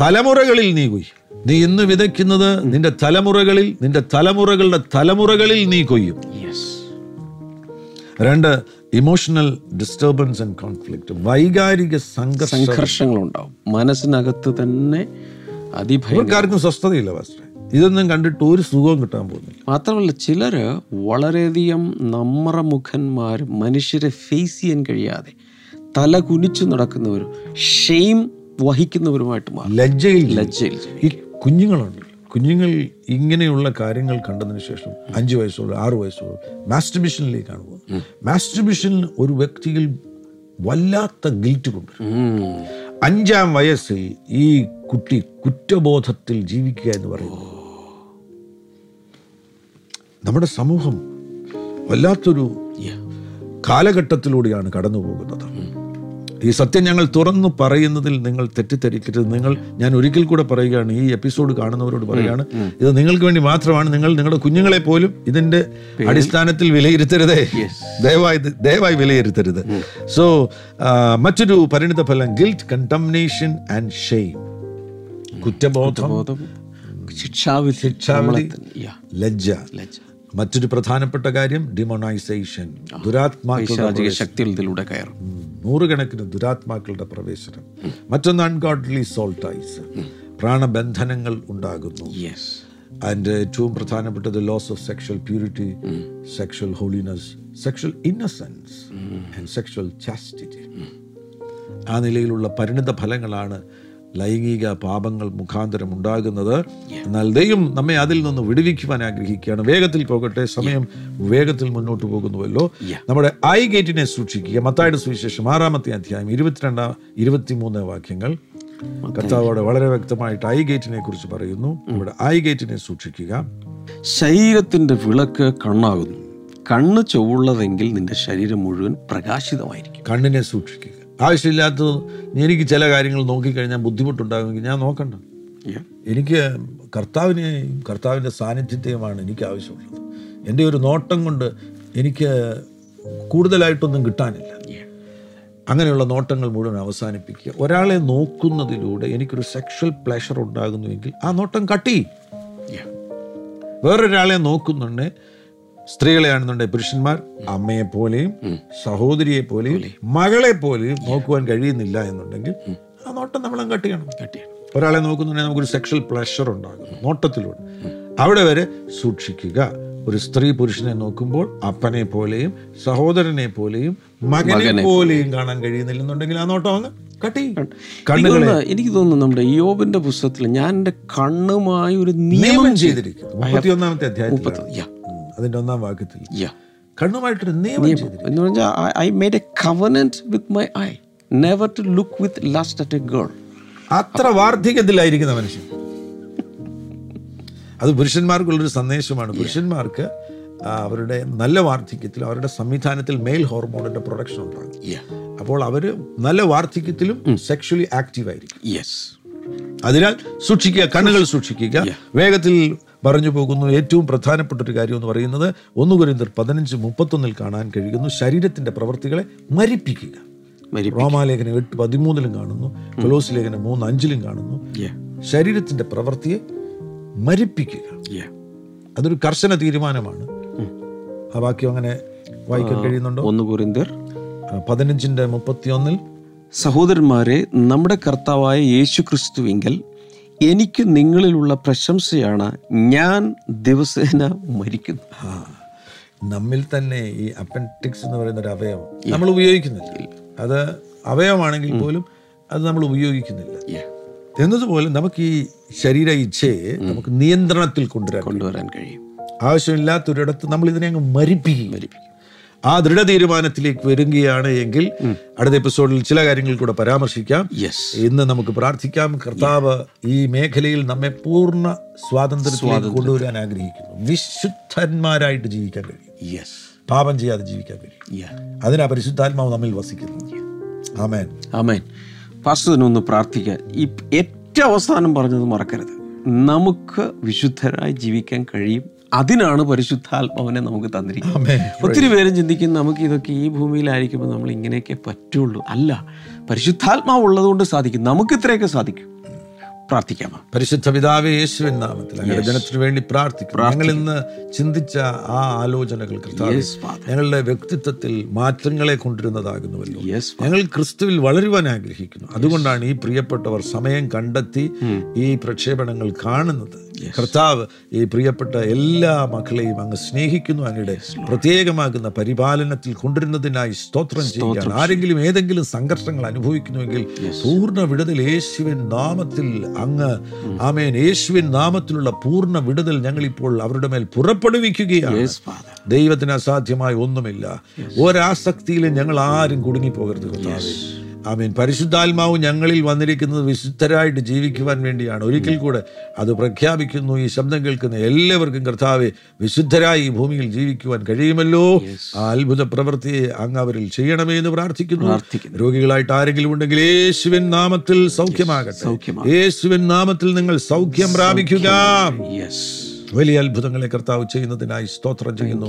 തലമുറകളിൽ നീ കൊയ്യും. നീ ഇന്ന് വിതയ്ക്കുന്നത് നിന്റെ തലമുറകളിൽ നിന്റെ തലമുറകളുടെ തലമുറകളിൽ നീ കൊയ്യും. Yes. രണ്ട് ഇമോഷണൽ ഡിസ്റ്റർബൻസ് ആൻഡ് കോൺഫ്ലിക്റ്റ് വൈകാരിക സംഘർഷം. സംഘർഷങ്ങളുണ്ടാവും. മനസ്സിനകത്ത് തന്നെ അതിഭയങ്കര ഇവർക്കാർക്കും സ്വസ്ഥതയില്ല പാസ്റ്ററെ. ഇതൊന്നും കണ്ടിട്ട് ഒരു സുഖവും കിട്ടാൻ പോകുന്നില്ല. മാത്രമല്ല ചിലര് വളരെയധികം നമ്രമുഖന്മാരും മനുഷ്യരെ ഫേസ് ചെയ്യാൻ കഴിയാതെ തല കുനിച്ചു നടക്കുന്നവരും ഷെയിം വഹിക്കുന്നവരുമായിട്ട് ലജ്ജയിൽ ലജ്ജയിൽ ഈ കുഞ്ഞുങ്ങളുണ്ട്. കുഞ്ഞുങ്ങൾ ഇങ്ങനെയുള്ള കാര്യങ്ങൾ കണ്ടതിന് ശേഷം അഞ്ച് വയസ്സോട് ആറ് വയസ്സോട് മാസ്റ്റർബിഷനിലേക്കാണ് പോകുന്നത്. മാസ്റ്റർബിഷനിൽ ഒരു വ്യക്തിയിൽ വല്ലാത്ത ഗിൽറ്റ് കൊണ്ടുവരും അഞ്ചാം വയസ്സിൽ ഈ കുട്ടി കുറ്റബോധത്തിൽ ജീവിക്കുക എന്ന് പറയുന്നത് നമ്മുടെ സമൂഹം വല്ലാത്തൊരു. കാലഘട്ടത്തിലൂടെയാണ് കടന്നു പോകുന്നത് ഈ സത്യം ഞങ്ങൾ തുറന്നു പറയുന്നതിൽ നിങ്ങൾ തെറ്റിദ്ധരിക്കരുത്. നിങ്ങൾ ഞാൻ ഒരിക്കൽ കൂടെ പറയുകയാണ് ഈ എപ്പിസോഡ് കാണുന്നവരോട് പറയുകയാണ് ഇത് നിങ്ങൾക്ക് വേണ്ടി മാത്രമാണ്. നിങ്ങൾ നിങ്ങളുടെ കുഞ്ഞുങ്ങളെ പോലും ഇതിന്റെ അടിസ്ഥാനത്തിൽ വിലയിരുത്തരുതേ. ദയവായി ദയവായി വിലയിരുത്തരുത്. സോ മറ്റൊരു പരിണിത ഫലം ഗിൽറ്റ് കണ്ടംനേഷൻ ആൻഡ് ഷെയിം കുറ്റബോധം ബോധം ശിക്ഷാവിധി. ലജ്ജ. ലജ്ജ. മറ്റൊരു പ്രധാനപ്പെട്ട കാര്യം ഡിമോണൈസേഷൻ ദുരാത്മാക്കളുടെ ഇതിലൂടെ കയറും. നൂറുകണക്കിന് ദുരാത്മാക്കളുടെ പ്രവേശനം. മറ്റൊന്ന് അൺഗോഡ്ലി സോൾട്ടൈസ് പ്രാണബന്ധനങ്ങൾ ഉണ്ടാകുന്നു. അതിന്റെ ഏറ്റവും പ്രധാനപ്പെട്ടത് loss of sexual purity sexual holiness sexual innocence and sexual chastity ആ നിലയിലുള്ള പരിണിത ഫലങ്ങളാണ് ലൈംഗിക പാപങ്ങൾ മുഖാന്തരം ഉണ്ടാകുന്നത്. എന്നാൽ ദൈവം നമ്മെ അതിൽ നിന്ന് വിടുവിക്കുവാൻ ആഗ്രഹിക്കുകയാണ്. വേഗത്തിൽ പോകട്ടെ സമയം വേഗത്തിൽ മുന്നോട്ട് പോകുന്നുവല്ലോ. നമ്മുടെ ഐ ഗേറ്റിനെ സൂക്ഷിക്കുക. മത്തായുടെ സുവിശേഷം ആറാമത്തെ അധ്യായം ഇരുപത്തിരണ്ടാം ഇരുപത്തിമൂന്ന് വാക്യങ്ങൾ. കർത്താവോടെ വളരെ വ്യക്തമായിട്ട് ഐ ഗേറ്റിനെ കുറിച്ച് പറയുന്നു. ഇവിടെ ഐ ഗേറ്റിനെ സൂക്ഷിക്കുക. ശരീരത്തിന്റെ വിളക്ക് കണ്ണാകുന്നു. കണ്ണ് ചൊവ്വുള്ളതെങ്കിൽ നിന്റെ ശരീരം മുഴുവൻ പ്രകാശിതമായിരിക്കും. കണ്ണിനെ സൂക്ഷിക്കുക. ആവശ്യമില്ലാത്തത് എനിക്ക് ചില കാര്യങ്ങൾ നോക്കിക്കഴിഞ്ഞാൽ ബുദ്ധിമുട്ടുണ്ടാകുമെങ്കിൽ ഞാൻ നോക്കണ്ട. എനിക്ക് കർത്താവിനെയും കർത്താവിന്റെ സാന്നിധ്യത്തെയുമാണ് എനിക്ക് ആവശ്യമുള്ളത്. എന്റെ ഒരു നോട്ടം കൊണ്ട് എനിക്ക് കൂടുതലായിട്ടൊന്നും കിട്ടാനില്ല. അങ്ങനെയുള്ള നോട്ടങ്ങൾ മുഴുവൻ അവസാനിപ്പിക്കുക. ഒരാളെ നോക്കുന്നതിലൂടെ എനിക്കൊരു സെക്ഷൽ പ്ലഷർ ഉണ്ടാകുന്നുവെങ്കിൽ ആ നോട്ടം കട്ടി ചെയ്യും. വേറൊരാളെ നോക്കുന്നുണ്ട് സ്ത്രീകളെയാണെന്നുണ്ടെങ്കിൽ പുരുഷന്മാർ അമ്മയെ പോലെയും സഹോദരിയെ പോലെയും മകളെ പോലെയും നോക്കുവാൻ കഴിയുന്നില്ല എന്നുണ്ടെങ്കിൽ ആ നോട്ടം നമ്മളും കട്ട് ചെയ്യണം കട്ടിയാണ്. ഒരാളെ നോക്കുന്നുണ്ടെങ്കിൽ നമുക്കൊരു സെക്ഷൽ പ്ലഷർ ഉണ്ടാകുന്നു നോട്ടത്തിലൂടെ. അവിടെ വരെ സൂക്ഷിക്കുക. ഒരു സ്ത്രീ പുരുഷനെ നോക്കുമ്പോൾ അപ്പനെ പോലെയും സഹോദരനെ പോലെയും മകനെ പോലെയും കാണാൻ കഴിയുന്നില്ലെന്നുണ്ടെങ്കിൽ ആ നോട്ടം അങ്ങ് കട്ടി. എനിക്ക് തോന്നുന്നു- നമ്മുടെ യോബിന്റെ പുസ്തകത്തിൽ ഞാൻ എന്റെ കണ്ണുമായി ഒരു നിയമം ചെയ്തിരിക്കുന്നു. മുപ്പത്തിയൊന്നാമത്തെ അധ്യായത്തിൽ അതിന്റെ ഒന്നാം വാക്യത്തിൽ. കണ്ണുമായിട്ടൊരു നിയമം എന്ന് പറഞ്ഞാൽ I made a covenant with my eye never to look with lust at a girl അത്ര വാർദ്ധക്യത്തിലായിരിക്കുന്ന മനുഷ്യൻ. അത് പുരുഷന്മാർക്കുള്ളൊരു സന്ദേശമാണ്. പുരുഷന്മാർക്ക് അവരുടെ നല്ല വാർദ്ധക്യത്തിൽ അവരുടെ സംവിധാനത്തിൽ മെയിൽ ഹോർമോണിന്റെ പ്രൊഡക്ഷൻ ഉണ്ടാകും. അപ്പോൾ അവർ നല്ല വാർദ്ധക്യത്തിലും സെക്ഷലി ആക്റ്റീവ് ആയിരിക്കും. യെസ് അതിനാൽ സൂക്ഷിക്കുക കണ്ണുകൾ സൂക്ഷിക്കുക. വേഗത്തിൽ പറഞ്ഞു പോകുന്നു. ഏറ്റവും പ്രധാനപ്പെട്ട ഒരു കാര്യം എന്ന് പറയുന്നത് ഒന്ന് കുരിന്തർ പതിനഞ്ച് മുപ്പത്തൊന്നിൽ കാണാൻ കഴിയുന്നു. ശരീരത്തിന്റെ പ്രവർത്തികളെ മരിപ്പിക്കുക. റോമാലേഖനം എട്ട് പതിമൂന്നിലും കാണുന്നു. കൊലോസ് ലേഖനം മൂന്ന് അഞ്ചിലും കാണുന്നു. ശരീരത്തിന്റെ പ്രവൃത്തിയെ മരിപ്പിക്കുക. അതൊരു കർശന തീരുമാനമാണ്. ആ വാക്യം അങ്ങനെ വായിക്കാൻ കഴിയുന്നുണ്ടോ? ഒന്ന് കുറിന്തർ ആ, പതിനഞ്ചിന്റെ മുപ്പത്തിയൊന്നിൽ സഹോദരന്മാരെ നമ്മുടെ കർത്താവായ യേശു ക്രിസ്തുവിങ്കൽ എനിക്ക് നിങ്ങളിലുള്ള പ്രശംസയാണ്. ഞാൻ ദിവസേന മരിക്കുന്നു. നമ്മിൽ തന്നെ ഈ അപ്പന്റിക്സ് എന്ന് പറയുന്ന ഒരു അവയവം നമ്മൾ ഉപയോഗിക്കുന്നില്ല. അത് അവയവമാണെങ്കിൽ പോലും അത് നമ്മൾ ഉപയോഗിക്കുന്നില്ല. എന്നതുപോലെ നമുക്ക് ഈ ശരീര ഇച്ഛയെ നമുക്ക് നിയന്ത്രണത്തിൽ കൊണ്ടുവരാൻ കൊണ്ടുവരാൻ കഴിയും. ആവശ്യമില്ലാത്തൊരിടത്ത് നമ്മൾ ഇതിനെ അങ്ങ് മരിപ്പിക്കും. ആ ദൃഢ തീരുമാനത്തിലേക്ക് വരികയാണ് എങ്കിൽ അടുത്ത എപ്പിസോഡിൽ ചില കാര്യങ്ങൾ കൂടെ പരാമർശിക്കാം. ഇന്ന് നമുക്ക് പ്രാർത്ഥിക്കാം. കർത്താവ് ഈ മേഖലയിൽ നമ്മെ പൂർണ സ്വാതന്ത്ര്യത്തിലേക്ക് കൊണ്ടുവരാൻ ആഗ്രഹിക്കുന്നു. വിശുദ്ധന്മാരായിട്ട് ജീവിക്കാൻ കഴിയും. പാപം ചെയ്യാതെ ജീവിക്കാൻ കഴിയും. അതിനാ പരിശുദ്ധാത്മാവ് നമ്മിൽ വസിക്കുന്നു. ആമേൻ. ആമേൻ. പാസ്റ്ററിനൊന്ന് പ്രാർത്ഥിക്കുക. ഈ ഏറ്റവും അവസാനം പറഞ്ഞത് മറക്കരുത്. നമുക്ക് വിശുദ്ധരായി ജീവിക്കാൻ കഴിയും. അതിനാണ് പരിശുദ്ധാത്മാവിനെ നമുക്ക് തന്നിരിക്കുന്നത്. ഒത്തിരി പേരും ചിന്തിക്കും നമുക്ക് ഇതൊക്കെ ഈ ഭൂമിയിലായിരിക്കുമ്പോൾ നമ്മൾ ഇങ്ങനെയൊക്കെ പറ്റുള്ളൂ. അല്ല പരിശുദ്ധാത്മാവ് ഉള്ളതുകൊണ്ട് സാധിക്കും. നമുക്ക് ഇത്രയൊക്കെ സാധിക്കും. പ്രാർത്ഥിക്കാം. പരിശുദ്ധ പിതാവേ യേശുവിൻ നാമത്തിൽ ജനത്തിനു വേണ്ടി പ്രാർത്ഥിക്കും ഞങ്ങൾ ഇന്ന് ചിന്തിച്ച ആ ആലോചനകൾ ഞങ്ങളുടെ വ്യക്തിത്വത്തിൽ മാറ്റങ്ങളെ കൊണ്ടുവരുന്നതാകുന്നുവല്ലോ. ഞങ്ങൾ ക്രിസ്തുവിൽ വളരുവാൻ ആഗ്രഹിക്കുന്നു. അതുകൊണ്ടാണ് ഈ പ്രിയപ്പെട്ടവർ സമയം കണ്ടെത്തി ഈ പ്രക്ഷേപണങ്ങൾ കാണുന്നത്. കർത്താവ് ഈ പ്രിയപ്പെട്ട എല്ലാ മക്കളെയും അങ്ങ് സ്നേഹിക്കുന്നു അങ്ങയുടെ പ്രത്യേകമാകുന്ന പരിപാലനത്തിൽ കൊണ്ടുവരുന്നതിനായി സ്തോത്രം ചെയ്യുകയാണ്. ആരെങ്കിലും ഏതെങ്കിലും സംഘർഷങ്ങൾ അനുഭവിക്കുന്നുവെങ്കിൽ പൂർണ വിടുതൽ യേശുവിൻ നാമത്തിൽ അങ്ങ് ആമേൻ. യേശുവിൻ നാമത്തിലുള്ള പൂർണ വിടുതൽ ഞങ്ങൾ ഇപ്പോൾ അവരുടെ മേൽ പുറപ്പെടുവിക്കുകയാണ്. ദൈവത്തിന് അസാധ്യമായ ഒന്നുമില്ല. ഒരാസക്തിയിലും ഞങ്ങൾ ആരും കുടുങ്ങിപ്പോകരുത് കർത്താവേ. ആമീൻ. പരിശുദ്ധാത്മാവ് ഞങ്ങളിൽ വന്നിരിക്കുന്നത് വിശുദ്ധരായിട്ട് ജീവിക്കുവാൻ വേണ്ടിയാണ്. ഒരിക്കൽ കൂടെ അത് പ്രഖ്യാപിക്കുന്നു ഈ ശബ്ദം കേൾക്കുന്ന എല്ലാവർക്കും കർത്താവെ വിശുദ്ധരായി ഈ ഭൂമിയിൽ ജീവിക്കുവാൻ കഴിയുമല്ലോ? ആ അത്ഭുത പ്രവൃത്തിയെ അങ്ങ് അവരിൽ ചെയ്യണമേ എന്ന് പ്രാർത്ഥിക്കുന്നു. രോഗികളായിട്ട് ആരെങ്കിലും ഉണ്ടെങ്കിൽ യേശുവിൻ നാമത്തിൽ സൗഖ്യമാകട്ടെ. യേശുവിൻ നാമത്തിൽ നിങ്ങൾ സൗഖ്യം പ്രാപിക്കുക. യെസ് വലിയ അത്ഭുതങ്ങളെ കർത്താവ് ചെയ്യുന്നതിനായി സ്തോത്രം ചെയ്യുന്നു.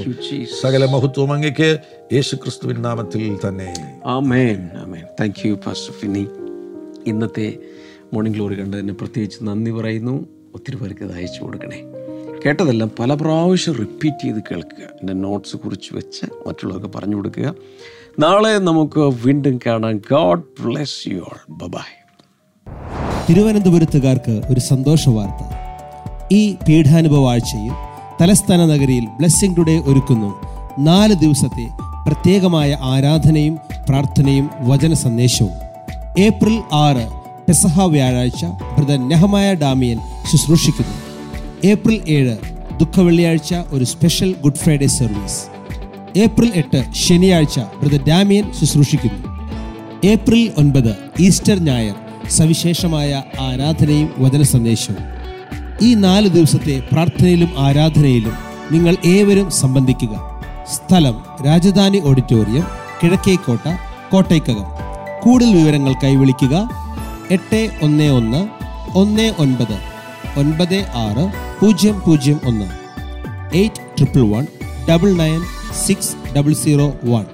സകല മഹത്വം അങ്ങയ്ക്ക് യേശു ക്രിസ്തുവിൻ നാമത്തിൽ തന്നെ. ആമേൻ ആമേൻ താങ്ക് യു പാസ്റ്റർ ഫിനി ഇന്നത്തെ മോർണിംഗ് ഗ്ലോറി കണ്ടതിന് പ്രത്യേകിച്ച് നന്ദി പറയുന്നു. ഒത്തിരി പേർക്ക് ഇത് അയച്ചു കൊടുക്കണേ. കേട്ടതെല്ലാം പല പ്രാവശ്യം റിപ്പീറ്റ് ചെയ്ത് കേൾക്കുക. എന്റെ നോട്ട്സ് കുറിച്ച് വെച്ച് മറ്റുള്ളവർക്ക് പറഞ്ഞു കൊടുക്കുക. നാളെ നമുക്ക് വീണ്ടും കാണാം. God bless you all bye bye തിരുവനന്തപുരത്തുകാർക്ക് ഒരു സന്തോഷ വാർത്ത. ഈ പീഠാനുഭവ ആഴ്ചയിൽ തലസ്ഥാന നഗരിയിൽ ബ്ലെസ്സിംഗ് ടുഡേ ഒരുക്കുന്നു. നാല് ദിവസത്തെ പ്രത്യേകമായ ആരാധനയും പ്രാർത്ഥനയും വചന സന്ദേശവും. ഏപ്രിൽ ആറ് പെസഹ വ്യാഴാഴ്ച ബ്രദർ നെഹമായ ഡാമിയൻ ശുശ്രൂഷിക്കുന്നു. ഏപ്രിൽ ഏഴ് ദുഃഖവെള്ളിയാഴ്ച ഒരു special good Friday service. April എട്ട് ശനിയാഴ്ച ബ്രദർ ഡാമിയൻ ശുശ്രൂഷിക്കുന്നു. ഏപ്രിൽ ഒൻപത് ഈസ്റ്റർ ഞായർ സവിശേഷമായ ആരാധനയും വചന സന്ദേശവും. ഈ നാല് ദിവസത്തെ പ്രാർത്ഥനയിലും ആരാധനയിലും നിങ്ങൾ ഏവരും സംബന്ധിക്കുക. സ്ഥലം രാജധാനി ഓഡിറ്റോറിയം കിഴക്കേക്കോട്ട കോട്ടയ്ക്കകം. കൂടുതൽ വിവരങ്ങൾ കൈവിളിക്കുക എട്ട് ഒന്ന് ഒന്ന് ഒന്ന് ഒൻപത് ഒൻപത് ആറ് പൂജ്യം പൂജ്യം ഒന്ന്. Eight triple one double nine six double zero one.